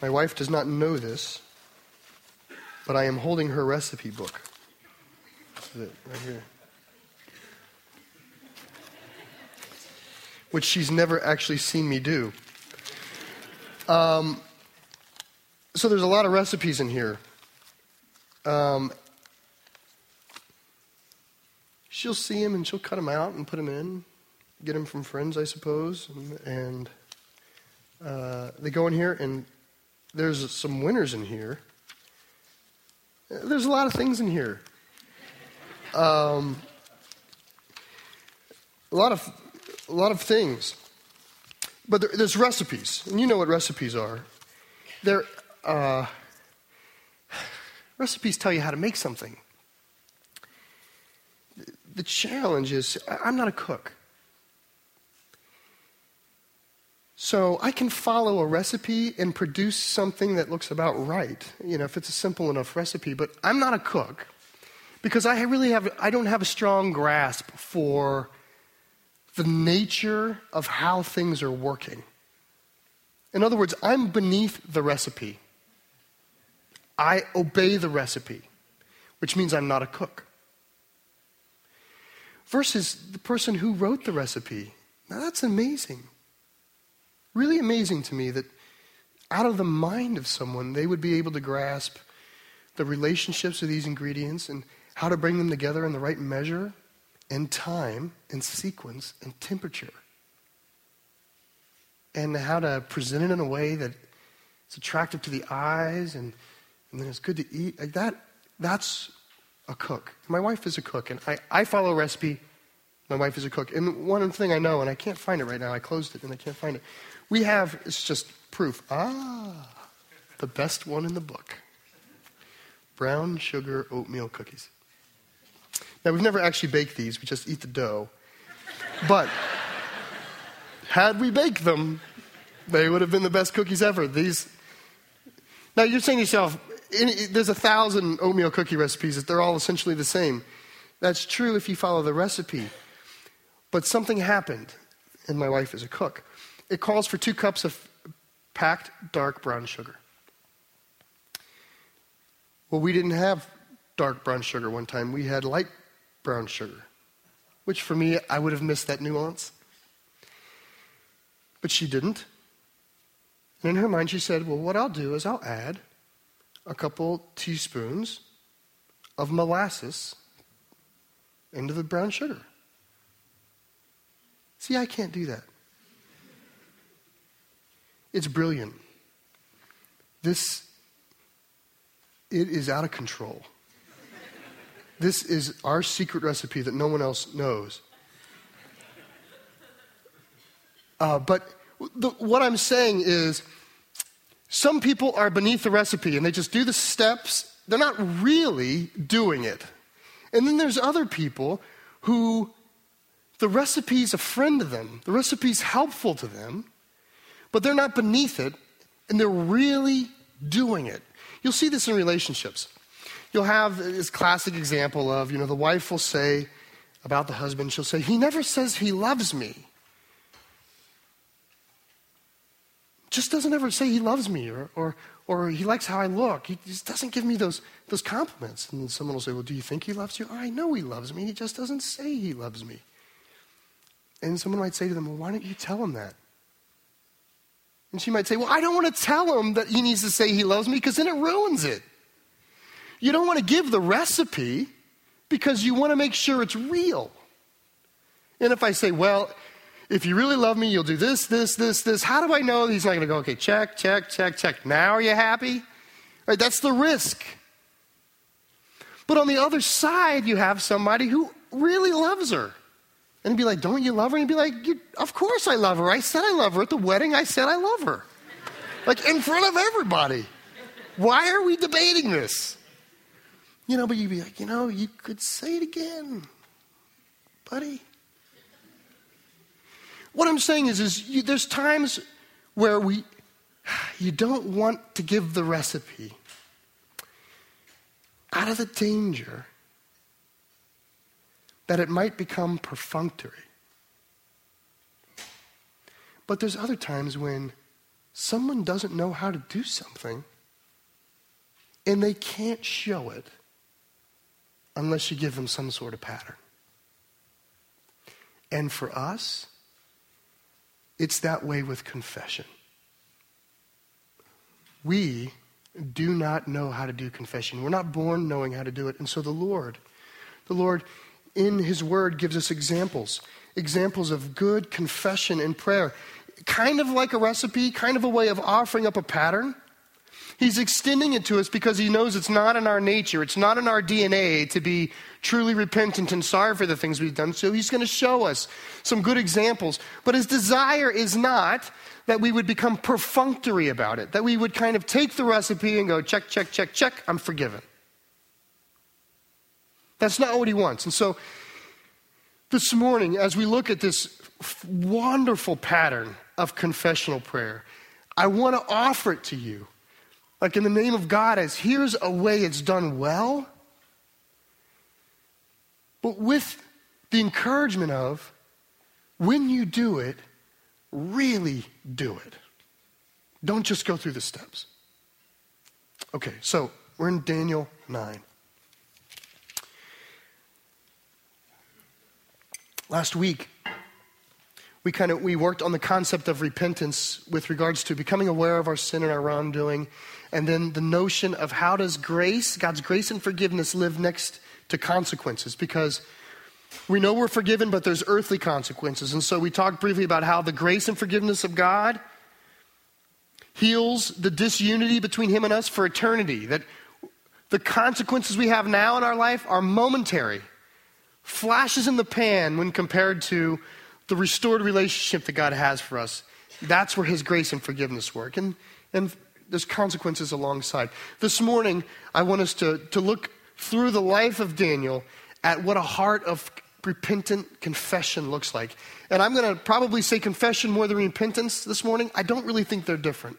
My wife does not know this, but I am holding her recipe book. This is it, right here. Which she's never actually seen me do. Um, so there's a lot of recipes in here. Um, she'll see them and she'll cut them out and put them in, get them from friends, I suppose, and, and uh, they go in here and there's some winners in here. There's a lot of things in here. Um, a lot of a lot of things, but there, there's recipes, and you know what recipes are. They're uh, recipes tell you how to make something. The challenge is I'm not a cook. So I can follow a recipe and produce something that looks about right, you know, if it's a simple enough recipe, but I'm not a cook because I really have I don't have a strong grasp for the nature of how things are working. In other words, I'm beneath the recipe. I obey the recipe, which means I'm not a cook. Versus the person who wrote the recipe. Now that's amazing really amazing to me that out of the mind of someone, they would be able to grasp the relationships of these ingredients and how to bring them together in the right measure and time and sequence and temperature. And how to present it in a way that it's attractive to the eyes and, and then it's good to eat. Like that, that's a cook. My wife is a cook, and I, I follow recipe. My wife is a cook. And one thing I know, and I can't find it right now, I closed it and I can't find it. We have, it's just proof. Ah, the best one in the book brown sugar oatmeal cookies. Now, we've never actually baked these, we just eat the dough. But had we baked them, they would have been the best cookies ever. These. Now, you're saying to yourself, there's a thousand oatmeal cookie recipes, that they're all essentially the same. That's true if you follow the recipe. But something happened, and my wife is a cook it calls for two cups of packed dark brown sugar. Well, we didn't have dark brown sugar one time. We had light brown sugar, which for me, I would have missed that nuance. But she didn't. And in her mind, she said, Well, what I'll do is I'll add a couple teaspoons of molasses into the brown sugar. See, I can't do that. It's brilliant. This, it is out of control. This is our secret recipe that no one else knows. Uh, but the, what I'm saying is, some people are beneath the recipe and they just do the steps. They're not really doing it. And then there's other people who the recipe's a friend to them, the recipe's helpful to them, but they're not beneath it, and they're really doing it. You'll see this in relationships. You'll have this classic example of, you know, the wife will say about the husband, she'll say, He never says he loves me. Just doesn't ever say he loves me or, or, or he likes how I look. He just doesn't give me those, those compliments. And someone will say, Well, do you think he loves you? Oh, I know he loves me. He just doesn't say he loves me. And someone might say to them, Well, why don't you tell him that? And she might say, Well, I don't want to tell him that he needs to say he loves me because then it ruins it. You don't want to give the recipe because you want to make sure it's real. And if I say, Well, if you really love me, you'll do this, this, this, this, how do I know he's not going to go, okay, check, check, check, check. Now are you happy? Right, that's the risk. But on the other side, you have somebody who really loves her. And be like, Don't you love her? And he'd be like, Of course I love her. I said I love her. At the wedding, I said I love her. like in front of everybody. Why are we debating this? You know, but you'd be like, You know, you could say it again, buddy. What I'm saying is, is you, there's times where we, you don't want to give the recipe out of the danger that it might become perfunctory. But there's other times when someone doesn't know how to do something and they can't show it unless you give them some sort of pattern. And for us, it's that way with confession. We do not know how to do confession. We're not born knowing how to do it. And so the Lord, the Lord in His Word gives us examples examples of good confession and prayer. Kind of like a recipe, kind of a way of offering up a pattern. He's extending it to us because he knows it's not in our nature, it's not in our DNA to be truly repentant and sorry for the things we've done. So he's going to show us some good examples. But his desire is not that we would become perfunctory about it, that we would kind of take the recipe and go, check, check, check, check, I'm forgiven. That's not what he wants. And so this morning, as we look at this wonderful pattern of confessional prayer, I want to offer it to you like in the name of God, as here's a way it's done well, but with the encouragement of when you do it, really do it. Don't just go through the steps. Okay, so we're in Daniel 9. Last week, we kind of we worked on the concept of repentance with regards to becoming aware of our sin and our wrongdoing and then the notion of how does grace, God's grace and forgiveness, live next to consequences? Because we know we're forgiven, but there's earthly consequences. And so we talked briefly about how the grace and forgiveness of God heals the disunity between Him and us for eternity. That the consequences we have now in our life are momentary, flashes in the pan when compared to the restored relationship that God has for us. That's where His grace and forgiveness work. And, and there's consequences alongside. This morning, I want us to, to look through the life of Daniel at what a heart of repentant confession looks like. And I'm going to probably say confession more than repentance this morning. I don't really think they're different.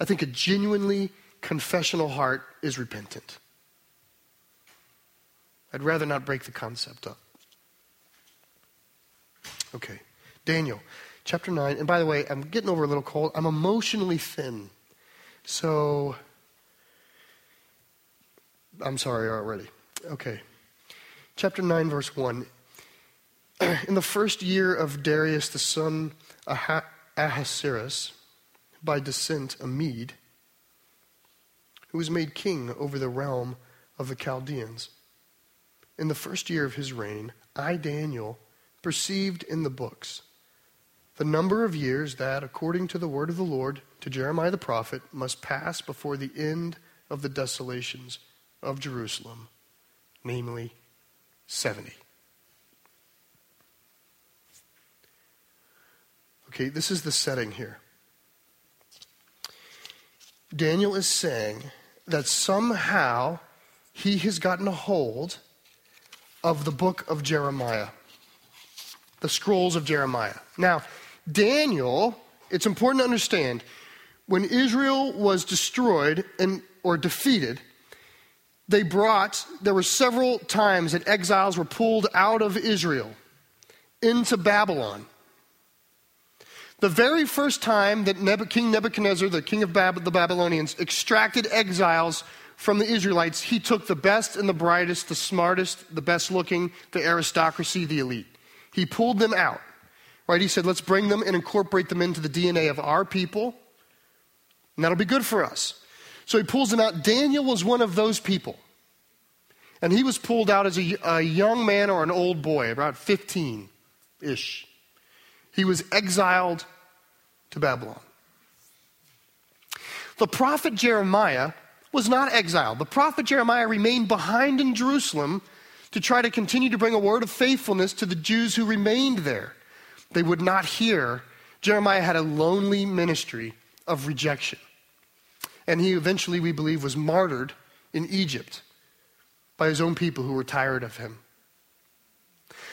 I think a genuinely confessional heart is repentant. I'd rather not break the concept up. Okay, Daniel chapter 9. And by the way, I'm getting over a little cold. I'm emotionally thin. So, I'm sorry already. Okay. Chapter 9, verse 1. In the first year of Darius the son Ahasuerus, by descent a Mede, who was made king over the realm of the Chaldeans. In the first year of his reign, I, Daniel, perceived in the books the number of years that, according to the word of the Lord to Jeremiah the prophet, must pass before the end of the desolations of Jerusalem, namely 70. Okay, this is the setting here. Daniel is saying that somehow he has gotten a hold of the book of Jeremiah, the scrolls of Jeremiah. Now, Daniel, it's important to understand, when Israel was destroyed and, or defeated, they brought, there were several times that exiles were pulled out of Israel into Babylon. The very first time that King Nebuchadnezzar, the king of Bab- the Babylonians, extracted exiles from the Israelites, he took the best and the brightest, the smartest, the best looking, the aristocracy, the elite. He pulled them out. Right? He said, let's bring them and incorporate them into the DNA of our people, and that'll be good for us. So he pulls them out. Daniel was one of those people. And he was pulled out as a, a young man or an old boy, about 15 ish. He was exiled to Babylon. The prophet Jeremiah was not exiled. The prophet Jeremiah remained behind in Jerusalem to try to continue to bring a word of faithfulness to the Jews who remained there. They would not hear. Jeremiah had a lonely ministry of rejection. And he eventually, we believe, was martyred in Egypt by his own people who were tired of him.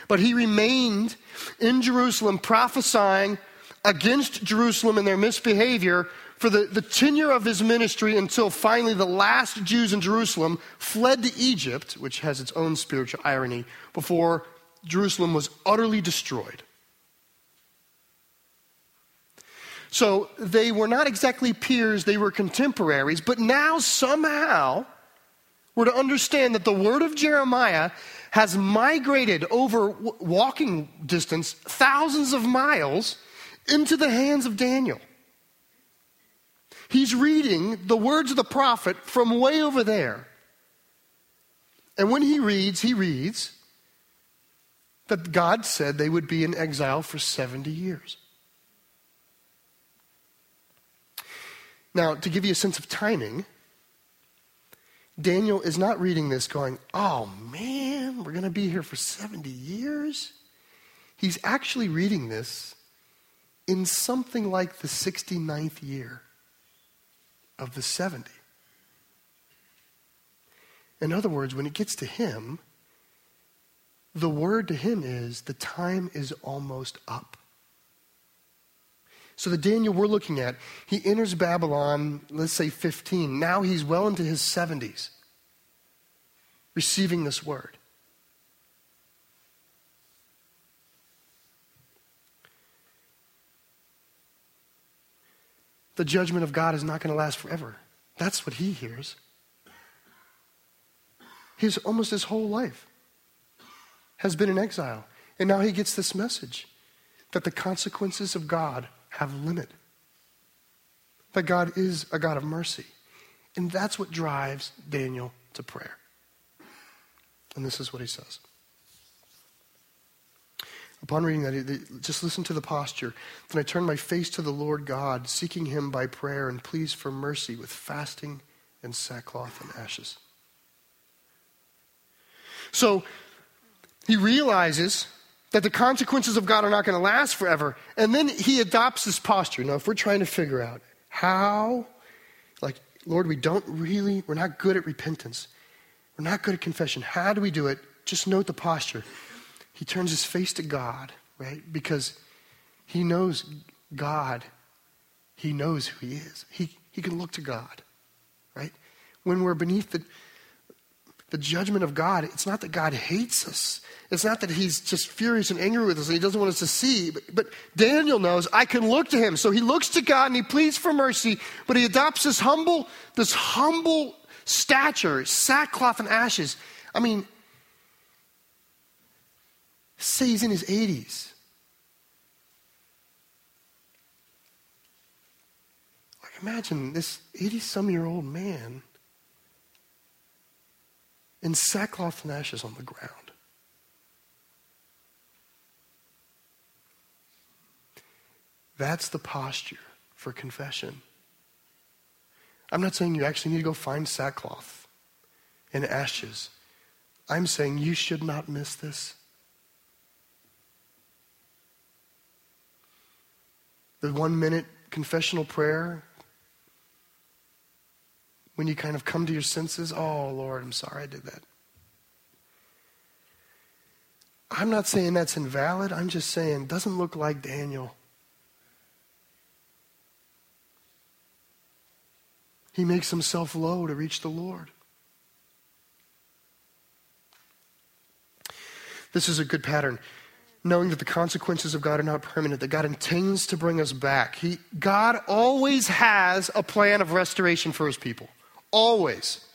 But he remained in Jerusalem prophesying against Jerusalem and their misbehavior for the, the tenure of his ministry until finally the last Jews in Jerusalem fled to Egypt, which has its own spiritual irony, before Jerusalem was utterly destroyed. So they were not exactly peers, they were contemporaries, but now somehow we're to understand that the word of Jeremiah has migrated over walking distance, thousands of miles, into the hands of Daniel. He's reading the words of the prophet from way over there. And when he reads, he reads that God said they would be in exile for 70 years. Now, to give you a sense of timing, Daniel is not reading this going, oh man, we're going to be here for 70 years. He's actually reading this in something like the 69th year of the 70. In other words, when it gets to him, the word to him is the time is almost up. So, the Daniel we're looking at, he enters Babylon, let's say 15. Now he's well into his 70s, receiving this word. The judgment of God is not going to last forever. That's what he hears. His almost his whole life has been in exile. And now he gets this message that the consequences of God have limit. That God is a God of mercy. And that's what drives Daniel to prayer. And this is what he says. Upon reading that, just listen to the posture. Then I turned my face to the Lord God, seeking him by prayer and pleas for mercy with fasting and sackcloth and ashes. So he realizes that the consequences of God are not going to last forever. And then he adopts this posture. Now, if we're trying to figure out how, like, Lord, we don't really, we're not good at repentance, we're not good at confession. How do we do it? Just note the posture. He turns his face to God, right? Because he knows God. He knows who he is. He, he can look to God, right? When we're beneath the, the judgment of God, it's not that God hates us. It's not that he's just furious and angry with us and he doesn't want us to see. But, but, Daniel knows I can look to him. So he looks to God and he pleads for mercy, but he adopts this humble, this humble stature, sackcloth and ashes. I mean, say he's in his 80s. Like, Imagine this 80 some year old man in sackcloth and ashes on the ground. That's the posture for confession. I'm not saying you actually need to go find sackcloth and ashes. I'm saying you should not miss this. The one minute confessional prayer when you kind of come to your senses, oh, Lord, I'm sorry I did that. I'm not saying that's invalid. I'm just saying doesn't look like Daniel. He makes himself low to reach the Lord. This is a good pattern. Knowing that the consequences of God are not permanent, that God intends to bring us back. He, God always has a plan of restoration for his people. Always.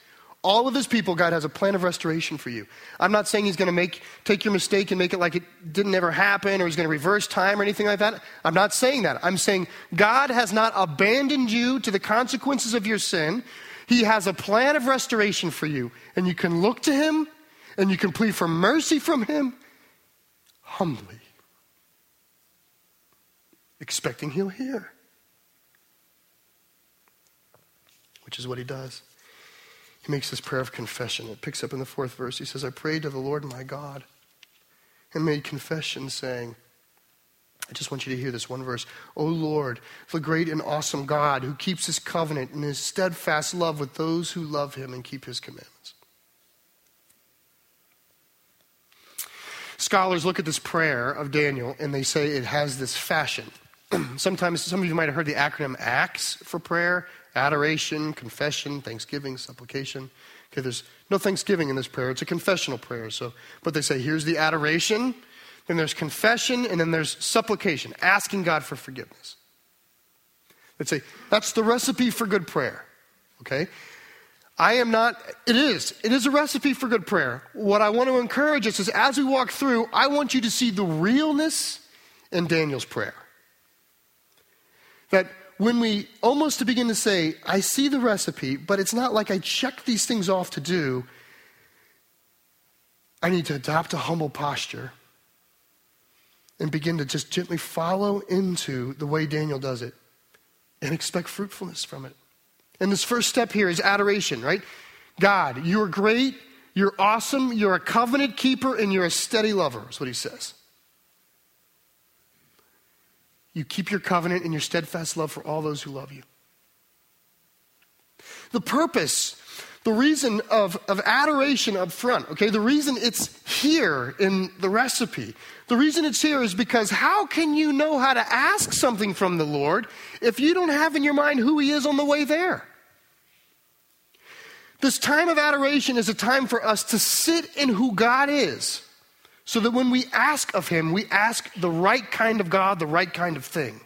All of his people, God has a plan of restoration for you. I'm not saying he's going to make take your mistake and make it like it didn't ever happen or he's going to reverse time or anything like that. I'm not saying that. I'm saying God has not abandoned you to the consequences of your sin. He has a plan of restoration for you. And you can look to him and you can plead for mercy from him humbly, expecting he'll hear, which is what he does he makes this prayer of confession. It picks up in the fourth verse. He says, I prayed to the Lord my God and made confession, saying, I just want you to hear this one verse. O Lord, the great and awesome God who keeps his covenant and his steadfast love with those who love him and keep his commandments. Scholars look at this prayer of Daniel and they say it has this fashion. Sometimes some of you might have heard the acronym ACTS for prayer adoration, confession, thanksgiving, supplication. Okay, there's no thanksgiving in this prayer. It's a confessional prayer. So, but they say here's the adoration, then there's confession, and then there's supplication, asking God for forgiveness. Let's say that's the recipe for good prayer. Okay? I am not, it is. It is a recipe for good prayer. What I want to encourage us is as we walk through, I want you to see the realness in Daniel's prayer. That when we almost to begin to say, I see the recipe, but it's not like I check these things off to do. I need to adopt a humble posture and begin to just gently follow into the way Daniel does it and expect fruitfulness from it. And this first step here is adoration, right? God, you're great, you're awesome, you're a covenant keeper, and you're a steady lover, is what he says. You keep your covenant and your steadfast love for all those who love you. The purpose the reason of, of adoration up front, okay, the reason it's here in the recipe, the reason it's here is because how can you know how to ask something from the Lord if you don't have in your mind who He is on the way there? This time of adoration is a time for us to sit in who God is so that when we ask of Him, we ask the right kind of God, the right kind of thing.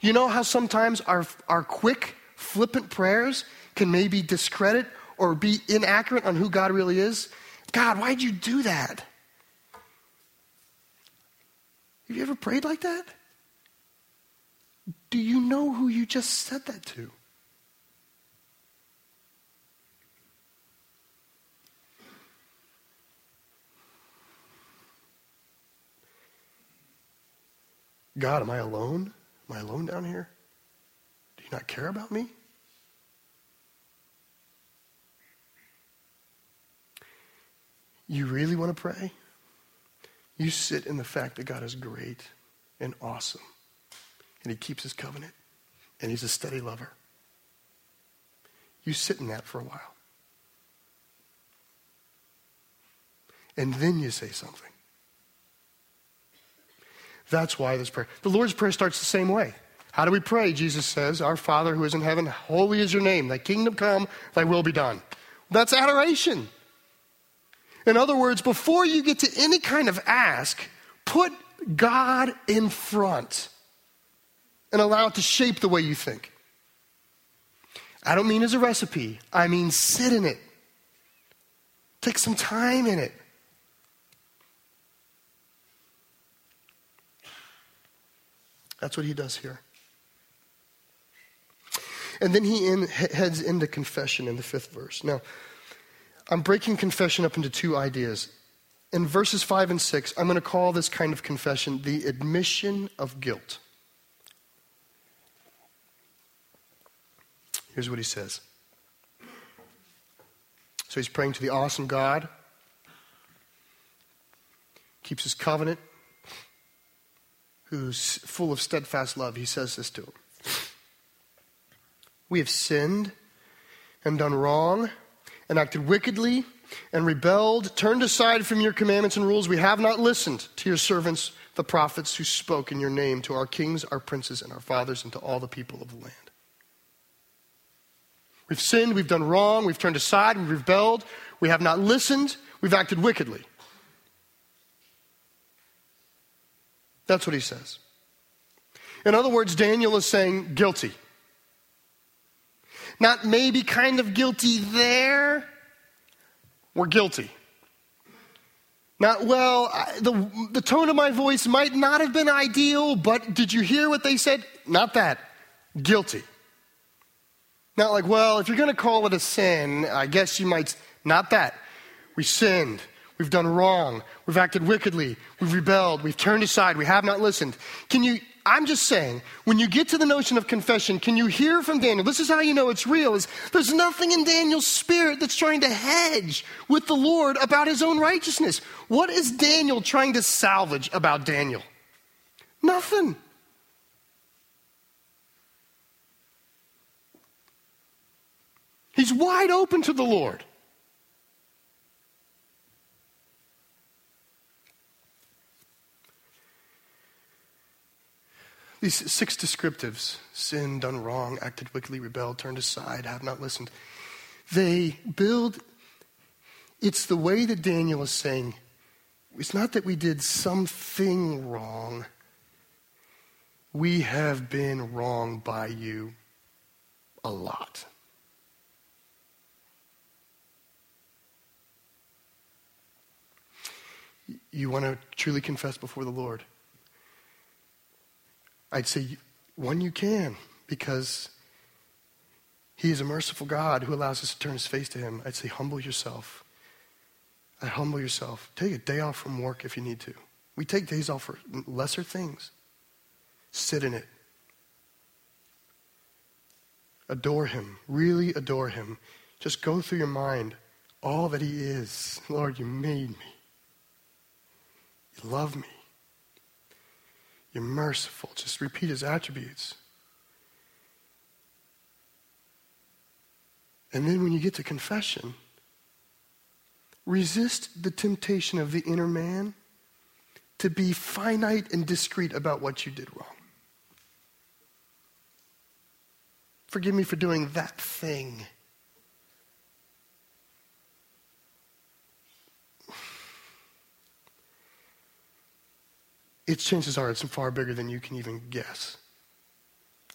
You know how sometimes our, our quick, flippant prayers can maybe discredit or be inaccurate on who God really is. God, why'd you do that? Have you ever prayed like that? Do you know who you just said that to? God, am I alone? Am I alone down here? Do you not care about me? You really want to pray? You sit in the fact that God is great and awesome, and He keeps His covenant, and He's a steady lover. You sit in that for a while. And then you say something. That's why this prayer. The Lord's Prayer starts the same way. How do we pray? Jesus says, Our Father who is in heaven, holy is your name. Thy kingdom come, thy will be done. That's adoration. In other words, before you get to any kind of ask, put God in front and allow it to shape the way you think. I don't mean as a recipe, I mean sit in it. Take some time in it. That's what he does here. And then he in, heads into confession in the fifth verse. Now, I'm breaking confession up into two ideas. In verses 5 and 6, I'm going to call this kind of confession the admission of guilt. Here's what he says. So he's praying to the awesome God, keeps his covenant, who's full of steadfast love. He says this to him We have sinned and done wrong and acted wickedly and rebelled, turned aside from your commandments and rules. We have not listened to your servants, the prophets, who spoke in your name to our kings, our princes, and our fathers, and to all the people of the land. We've sinned, we've done wrong, we've turned aside, we've rebelled, we have not listened, we've acted wickedly. That's what he says. In other words, Daniel is saying guilty. Not maybe kind of guilty there. We're guilty. Not, well, I, the, the tone of my voice might not have been ideal, but did you hear what they said? Not that. Guilty. Not like, well, if you're going to call it a sin, I guess you might. Not that. We sinned. We've done wrong. We've acted wickedly. We've rebelled. We've turned aside. We have not listened. Can you, I'm just saying, when you get to the notion of confession, can you hear from Daniel? This is how you know it's real is there's nothing in Daniel's spirit that's trying to hedge with the Lord about his own righteousness. What is Daniel trying to salvage about Daniel? Nothing. He's wide open to the Lord. These six descriptives sin, done wrong, acted wickedly, rebelled, turned aside, have not listened. They build, it's the way that Daniel is saying, it's not that we did something wrong. we have been wrong by you a lot. You want to truly confess before the Lord? I'd say, one, you can, because He is a merciful God who allows us to turn His face to Him. I'd say, humble yourself. I humble yourself. Take a day off from work if you need to. We take days off for lesser things. Sit in it. Adore Him. Really adore Him. Just go through your mind all that He is. Lord, you made me. You love me. You're merciful. Just repeat His attributes. And then when you get to confession, resist the temptation of the inner man to be finite and discreet about what you did wrong. Forgive me for doing that thing. Its chances are it's far bigger than you can even guess.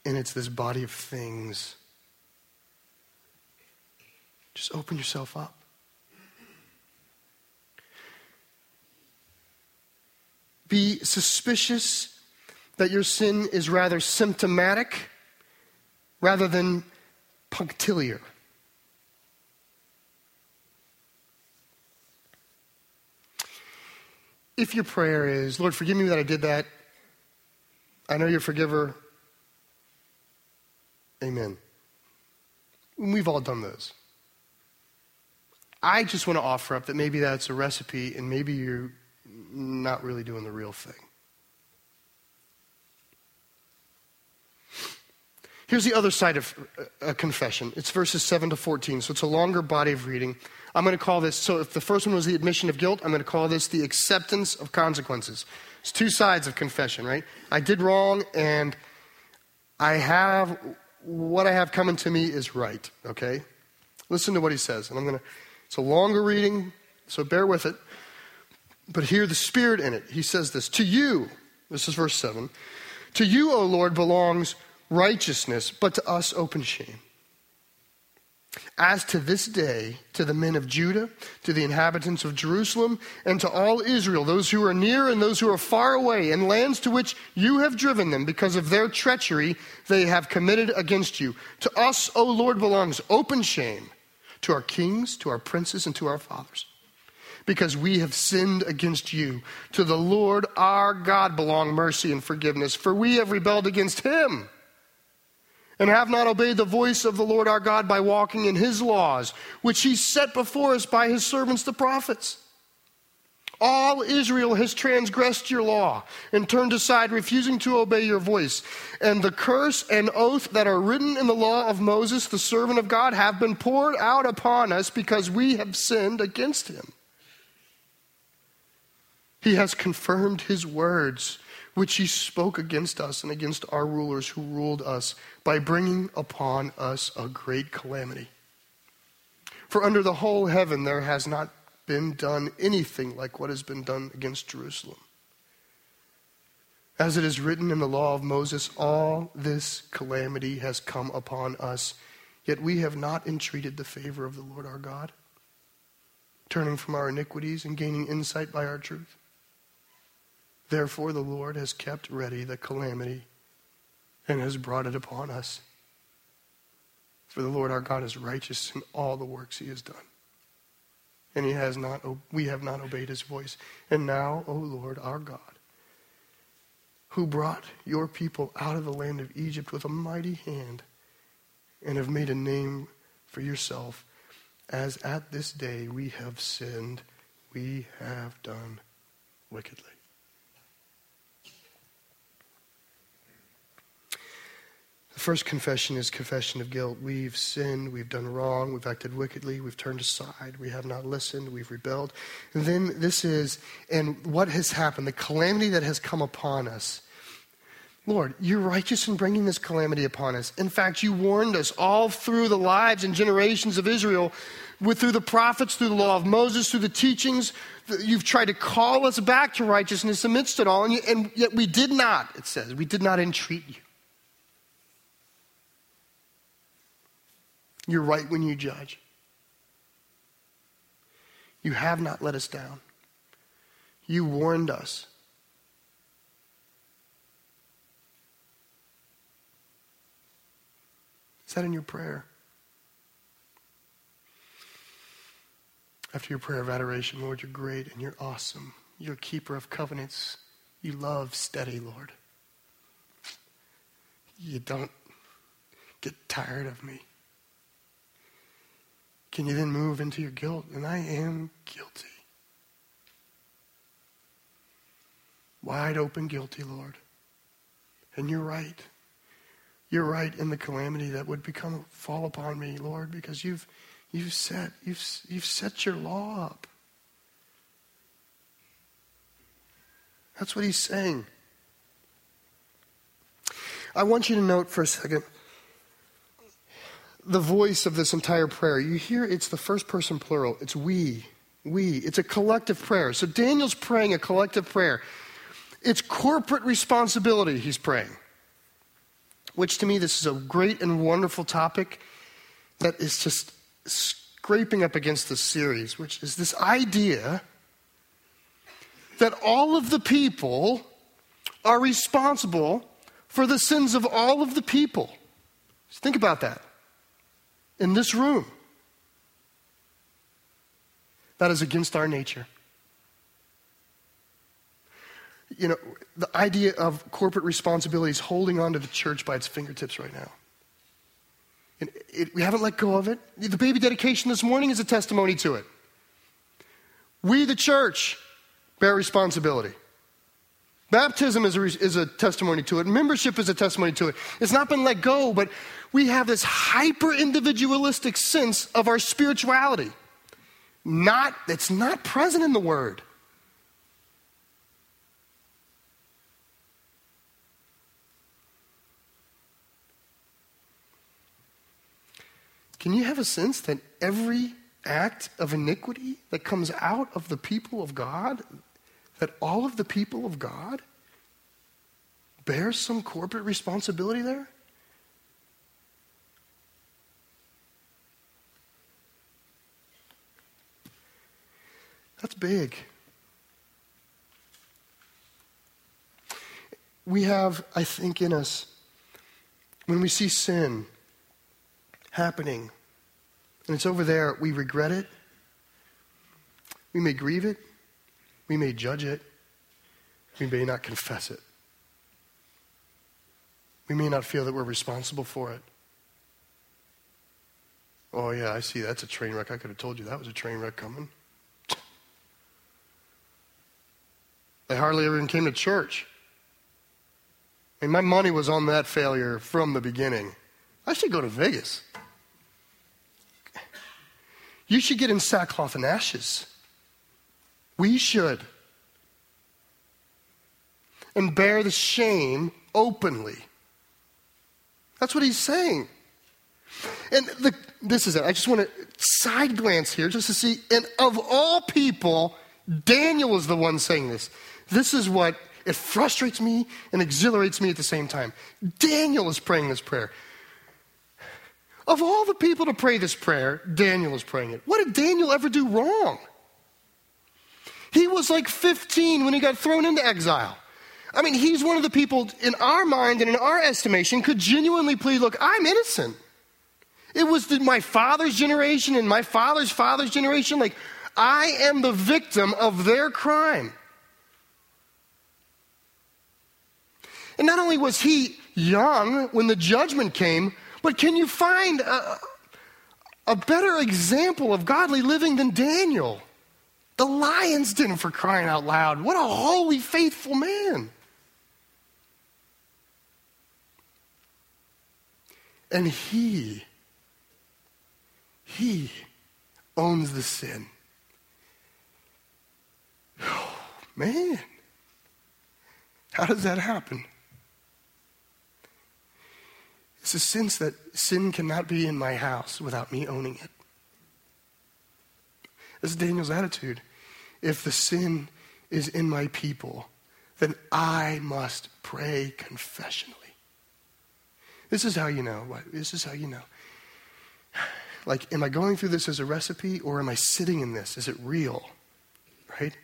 And it's this body of things. Just open yourself up. Be suspicious that your sin is rather symptomatic rather than punctiliar. If your prayer is, Lord, forgive me that I did that, I know you're a forgiver, amen. We've all done those. I just want to offer up that maybe that's a recipe and maybe you're not really doing the real thing. Here's the other side of uh, a confession. It's verses 7 to 14, so it's a longer body of reading. I'm going to call this, so if the first one was the admission of guilt, I'm going to call this the acceptance of consequences. It's two sides of confession, right? I did wrong, and I have, what I have coming to me is right, okay? Listen to what he says, and I'm going to, it's a longer reading, so bear with it. But hear the Spirit in it. He says this To you, this is verse 7, to you, O Lord, belongs righteousness, but to us open shame. As to this day, to the men of Judah, to the inhabitants of Jerusalem, and to all Israel, those who are near and those who are far away, and lands to which you have driven them, because of their treachery they have committed against you. To us, O Lord, belongs open shame, to our kings, to our princes, and to our fathers because we have sinned against you. To the Lord our God belong mercy and forgiveness, for we have rebelled against him and have not obeyed the voice of the Lord our God by walking in his laws, which he set before us by his servants the prophets. All Israel has transgressed your law and turned aside, refusing to obey your voice. And the curse and oath that are written in the law of Moses, the servant of God, have been poured out upon us because we have sinned against him. He has confirmed his words which he spoke against us and against our rulers who ruled us by bringing upon us a great calamity. For under the whole heaven there has not been done anything like what has been done against Jerusalem. As it is written in the law of Moses, all this calamity has come upon us, yet we have not entreated the favor of the Lord our God, turning from our iniquities and gaining insight by our truth. Therefore, the Lord has kept ready the calamity and has brought it upon us. For the Lord our God is righteous in all the works he has done. And he has not, we have not obeyed his voice. And now, O Lord our God, who brought your people out of the land of Egypt with a mighty hand and have made a name for yourself, as at this day we have sinned, we have done wickedly. The first confession is confession of guilt. We've sinned, we've done wrong, we've acted wickedly, we've turned aside, we have not listened, we've rebelled. And then this is, and what has happened, the calamity that has come upon us. Lord, you're righteous in bringing this calamity upon us. In fact, you warned us all through the lives and generations of Israel, with, through the prophets, through the law of Moses, through the teachings. You've tried to call us back to righteousness amidst it all, and, you, and yet we did not, it says. We did not entreat you. You're right when you judge. You have not let us down. You warned us. Is that in your prayer? After your prayer of adoration, Lord, you're great and you're awesome. You're a keeper of covenants. You love steady, Lord. You don't get tired of me. Can you then move into your guilt? And I am guilty. Wide open guilty, Lord. And you're right. You're right in the calamity that would become fall upon me, Lord, because you've you've set you've you've set your law up. That's what he's saying. I want you to note for a second the voice of this entire prayer. You hear it's the first person plural. It's we. We. It's a collective prayer. So Daniel's praying a collective prayer. It's corporate responsibility he's praying which to me, this is a great and wonderful topic that is just scraping up against the series, which is this idea that all of the people are responsible for the sins of all of the people. Think about that. In this room, that is against our nature you know, the idea of corporate responsibility is holding on to the church by its fingertips right now. And it, we haven't let go of it. The baby dedication this morning is a testimony to it. We, the church, bear responsibility. Baptism is a, is a testimony to it. Membership is a testimony to it. It's not been let go, but we have this hyper individualistic sense of our spirituality. Not, it's not present in the Word. Can you have a sense that every act of iniquity that comes out of the people of God, that all of the people of God bear some corporate responsibility there? That's big. We have, I think, in us, when we see sin, happening, and it's over there, we regret it. We may grieve it. We may judge it. We may not confess it. We may not feel that we're responsible for it. Oh, yeah, I see. That's a train wreck. I could have told you that was a train wreck coming. They hardly ever even came to church. I mean, my money was on that failure from the beginning. I should go to Vegas. You should get in sackcloth and ashes. We should. And bear the shame openly. That's what he's saying. And the, this is it. I just want to side glance here just to see. And of all people, Daniel is the one saying this. This is what it frustrates me and exhilarates me at the same time. Daniel is praying this prayer. Of all the people to pray this prayer, Daniel is praying it. What did Daniel ever do wrong? He was like 15 when he got thrown into exile. I mean, he's one of the people in our mind and in our estimation could genuinely plead, Look, I'm innocent. It was the, my father's generation and my father's father's generation. Like, I am the victim of their crime. And not only was he young when the judgment came, but can you find a, a better example of godly living than Daniel? The lion's den for crying out loud. What a holy, faithful man. And he, he owns the sin. Oh, man. How does that happen? It's a sense that sin cannot be in my house without me owning it. This is Daniel's attitude. If the sin is in my people, then I must pray confessionally. This is how you know. This is how you know. Like, am I going through this as a recipe or am I sitting in this? Is it real? Right?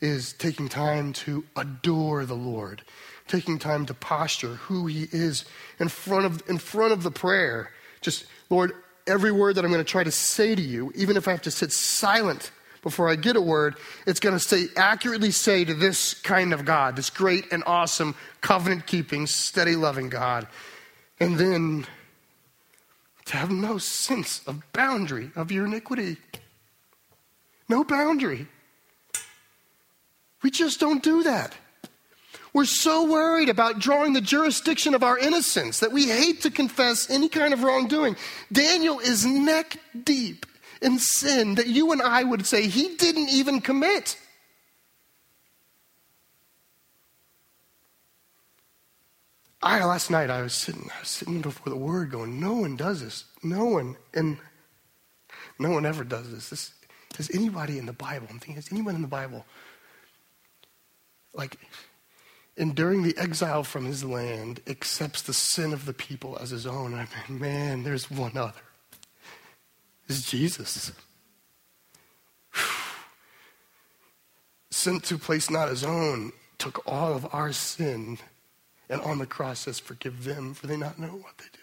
Is taking time to adore the Lord, taking time to posture who He is in front of, in front of the prayer. Just, Lord, every word that I'm going to try to say to you, even if I have to sit silent before I get a word, it's going to say accurately say to this kind of God, this great and awesome covenant keeping, steady loving God. And then to have no sense of boundary of your iniquity. No boundary. We just don't do that. We're so worried about drawing the jurisdiction of our innocence that we hate to confess any kind of wrongdoing. Daniel is neck deep in sin that you and I would say he didn't even commit. I last night I was sitting, I was sitting before the Word, going, "No one does this. No one, and no one ever does this. This does anybody in the Bible? I'm thinking, has anyone in the Bible, like, enduring the exile from his land, accepts the sin of the people as his own? I mean, man, there's one other. Is Jesus. Sent to a place not his own, took all of our sin and on the cross says, Forgive them, for they not know what they do.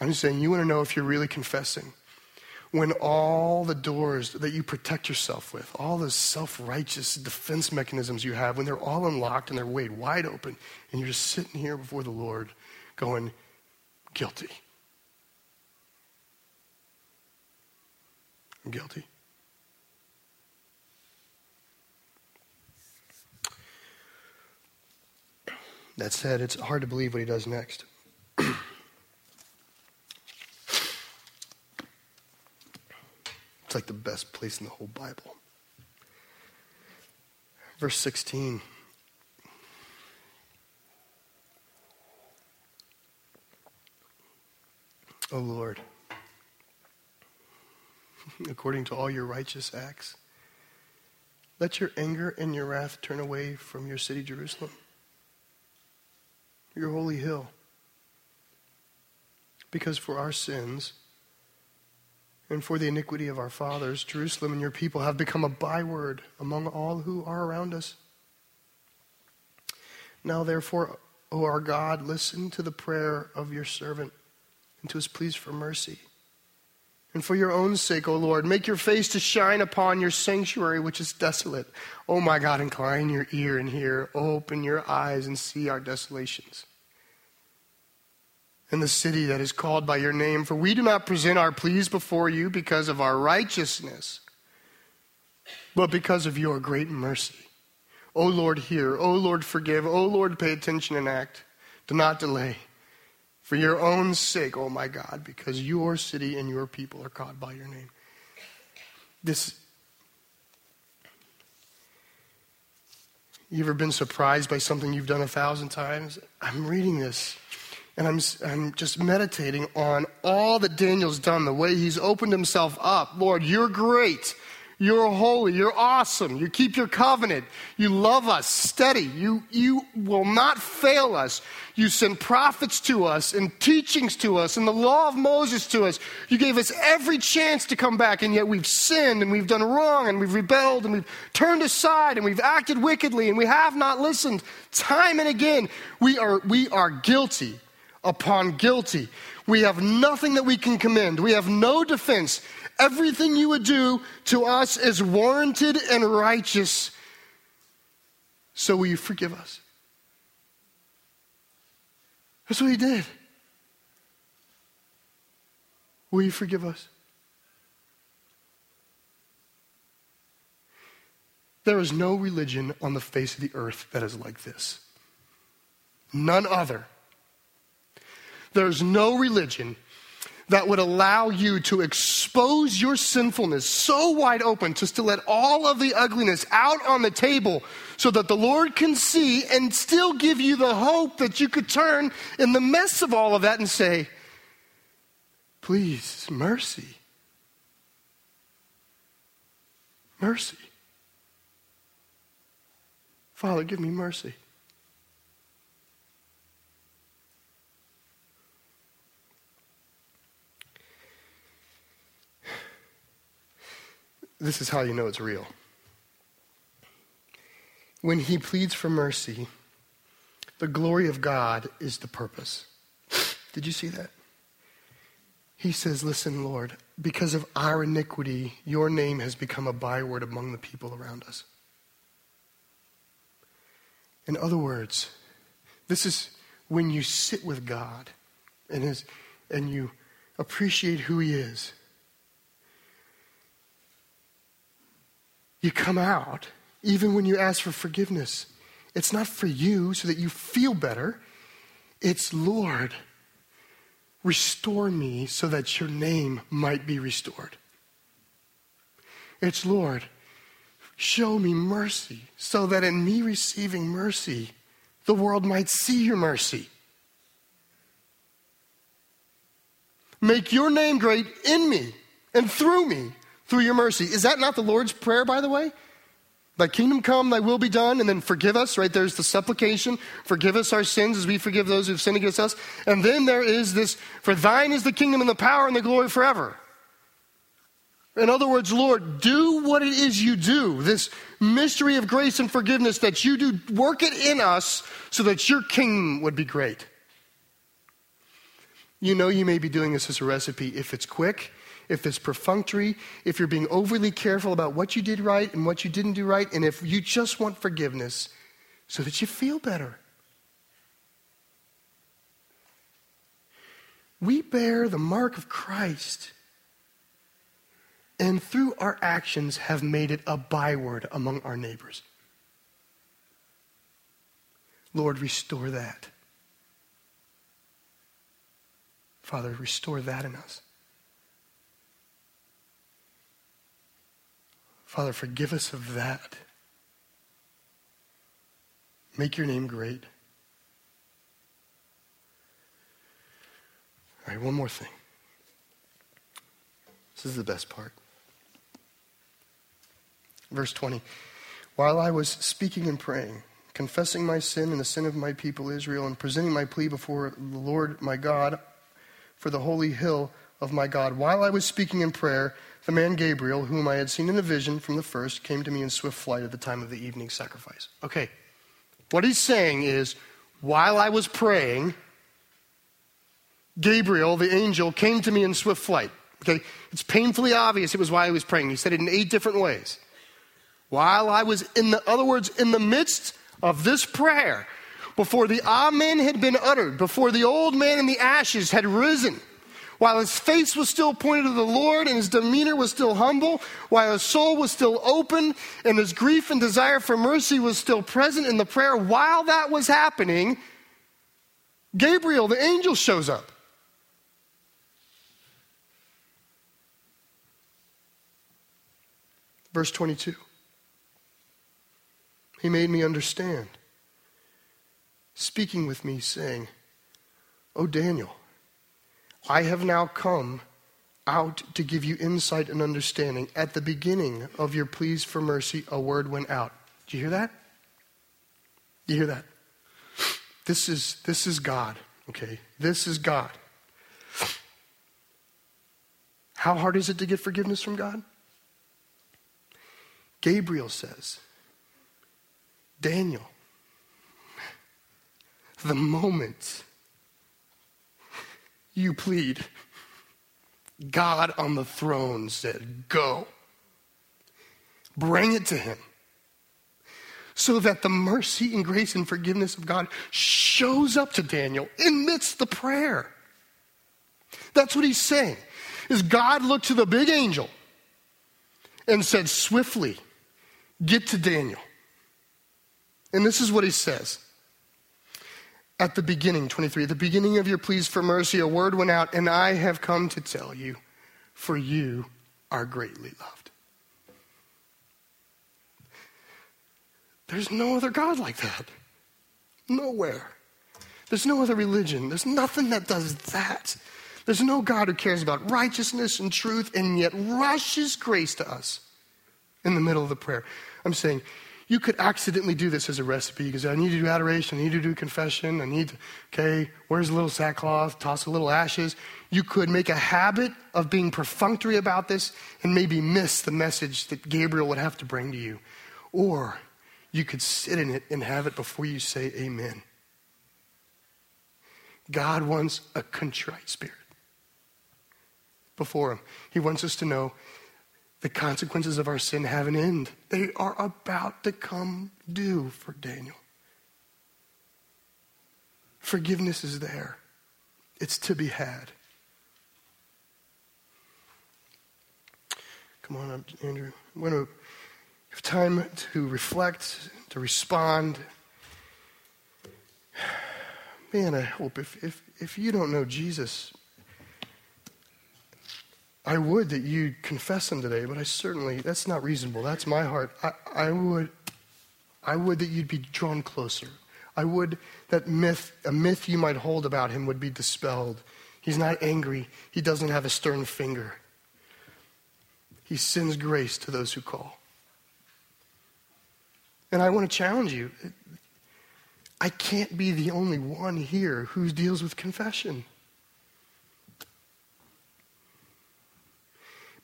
I'm just saying, you want to know if you're really confessing. When all the doors that you protect yourself with, all the self righteous defense mechanisms you have, when they're all unlocked and they're laid wide open, and you're just sitting here before the Lord going, guilty. I'm guilty. That said, it's hard to believe what he does next. it's like the best place in the whole Bible. Verse 16. O Lord, according to all your righteous acts, let your anger and your wrath turn away from your city, Jerusalem your holy hill. Because for our sins and for the iniquity of our fathers, Jerusalem and your people have become a byword among all who are around us. Now, therefore, O our God, listen to the prayer of your servant and to his pleas for mercy. And for your own sake, O Lord, make your face to shine upon your sanctuary, which is desolate. O my God, incline your ear and hear. Open your eyes and see our desolations. And the city that is called by your name, for we do not present our pleas before you because of our righteousness, but because of your great mercy. O Lord, hear. O Lord, forgive. O Lord, pay attention and act. Do not delay for your own sake, oh my God, because your city and your people are called by your name. This. You ever been surprised by something you've done a thousand times? I'm reading this and I'm, I'm just meditating on all that Daniel's done, the way he's opened himself up. Lord, you're great. You're holy. You're awesome. You keep your covenant. You love us steady. You, you will not fail us. You send prophets to us and teachings to us and the law of Moses to us. You gave us every chance to come back, and yet we've sinned and we've done wrong and we've rebelled and we've turned aside and we've acted wickedly and we have not listened. Time and again, we are, we are guilty upon guilty. We have nothing that we can commend. We have no defense. Everything you would do to us is warranted and righteous. So will you forgive us? That's what he did. Will you forgive us? There is no religion on the face of the earth that is like this. None other. There's no religion that would allow you to expose your sinfulness so wide open just to let all of the ugliness out on the table so that the Lord can see and still give you the hope that you could turn in the mess of all of that and say, Please, mercy. Mercy. Father, give me mercy. This is how you know it's real. When he pleads for mercy, the glory of God is the purpose. Did you see that? He says, Listen, Lord, because of our iniquity, your name has become a byword among the people around us. In other words, this is when you sit with God and, his, and you appreciate who He is. You come out, even when you ask for forgiveness. It's not for you so that you feel better. It's, Lord, Restore me so that your name might be restored. It's, Lord, show me mercy so that in me receiving mercy, the world might see your mercy. Make your name great in me and through me through your mercy. Is that not the Lord's prayer, by the way? Thy kingdom come, thy will be done, and then forgive us, right? There's the supplication, forgive us our sins as we forgive those who've sinned against us. And then there is this, for thine is the kingdom and the power and the glory forever. In other words, Lord, do what it is you do, this mystery of grace and forgiveness that you do, work it in us so that your kingdom would be great. You know you may be doing this as a recipe if it's quick if it's perfunctory, if you're being overly careful about what you did right and what you didn't do right, and if you just want forgiveness so that you feel better. We bear the mark of Christ and through our actions have made it a byword among our neighbors. Lord, restore that. Father, restore that in us. Father, forgive us of that. Make your name great. All right, one more thing. This is the best part. Verse 20. While I was speaking and praying, confessing my sin and the sin of my people Israel, and presenting my plea before the Lord my God for the holy hill of my God, while I was speaking in prayer, the man Gabriel, whom I had seen in a vision from the first, came to me in swift flight at the time of the evening sacrifice. Okay, what he's saying is, while I was praying, Gabriel, the angel, came to me in swift flight. Okay, it's painfully obvious it was why he was praying. He said it in eight different ways. While I was in the other words, in the midst of this prayer, before the Amen had been uttered, before the old man in the ashes had risen, while his face was still pointed to the Lord and his demeanor was still humble, while his soul was still open and his grief and desire for mercy was still present in the prayer, while that was happening, Gabriel, the angel, shows up. Verse 22. He made me understand, speaking with me, saying, O Daniel, I have now come out to give you insight and understanding. At the beginning of your pleas for mercy, a word went out. Do you hear that? Do you hear that? This is, this is God, okay? This is God. How hard is it to get forgiveness from God? Gabriel says, Daniel, the moment you plead. God on the throne said, Go. Bring it to him. So that the mercy and grace and forgiveness of God shows up to Daniel amidst the prayer. That's what he's saying. Is God looked to the big angel and said, Swiftly, get to Daniel. And this is what he says at the beginning, 23, at the beginning of your pleas for mercy, a word went out, and I have come to tell you for you are greatly loved. There's no other God like that. Nowhere. There's no other religion. There's nothing that does that. There's no God who cares about righteousness and truth and yet rushes grace to us in the middle of the prayer. I'm saying you could accidentally do this as a recipe because I need to do adoration, I need to do confession, I need to, okay, where's a little sackcloth, toss a little ashes. You could make a habit of being perfunctory about this and maybe miss the message that Gabriel would have to bring to you. Or you could sit in it and have it before you say amen. God wants a contrite spirit before Him. He wants us to know the consequences of our sin have an end. They are about to come due for Daniel. Forgiveness is there, it's to be had. Come on up, Andrew. I'm going to have time to reflect, to respond. Man, I hope if, if, if you don't know Jesus, I would that you'd confess him today, but I certainly, that's not reasonable. That's my heart. I, I would, I would that you'd be drawn closer. I would that myth, a myth you might hold about him would be dispelled. He's not angry. He doesn't have a stern finger. He sends grace to those who call. And I want to challenge you. I can't be the only one here who deals with confession.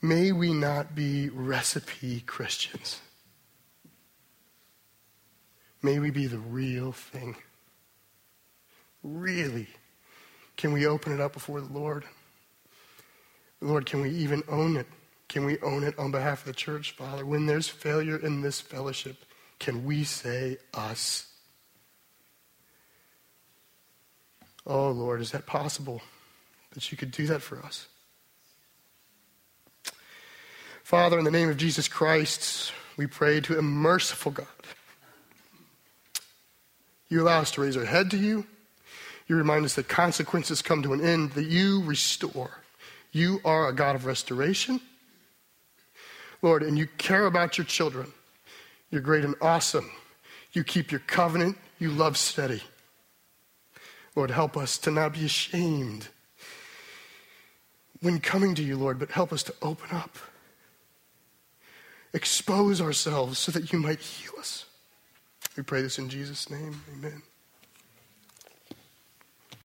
May we not be recipe Christians. May we be the real thing. Really. Can we open it up before the Lord? Lord, can we even own it? Can we own it on behalf of the church, Father? When there's failure in this fellowship, can we say us? Oh, Lord, is that possible that you could do that for us? Father, in the name of Jesus Christ, we pray to a merciful God. You allow us to raise our head to you. You remind us that consequences come to an end, that you restore. You are a God of restoration. Lord, and you care about your children. You're great and awesome. You keep your covenant. You love steady. Lord, help us to not be ashamed when coming to you, Lord, but help us to open up expose ourselves so that you might heal us. We pray this in Jesus' name. Amen.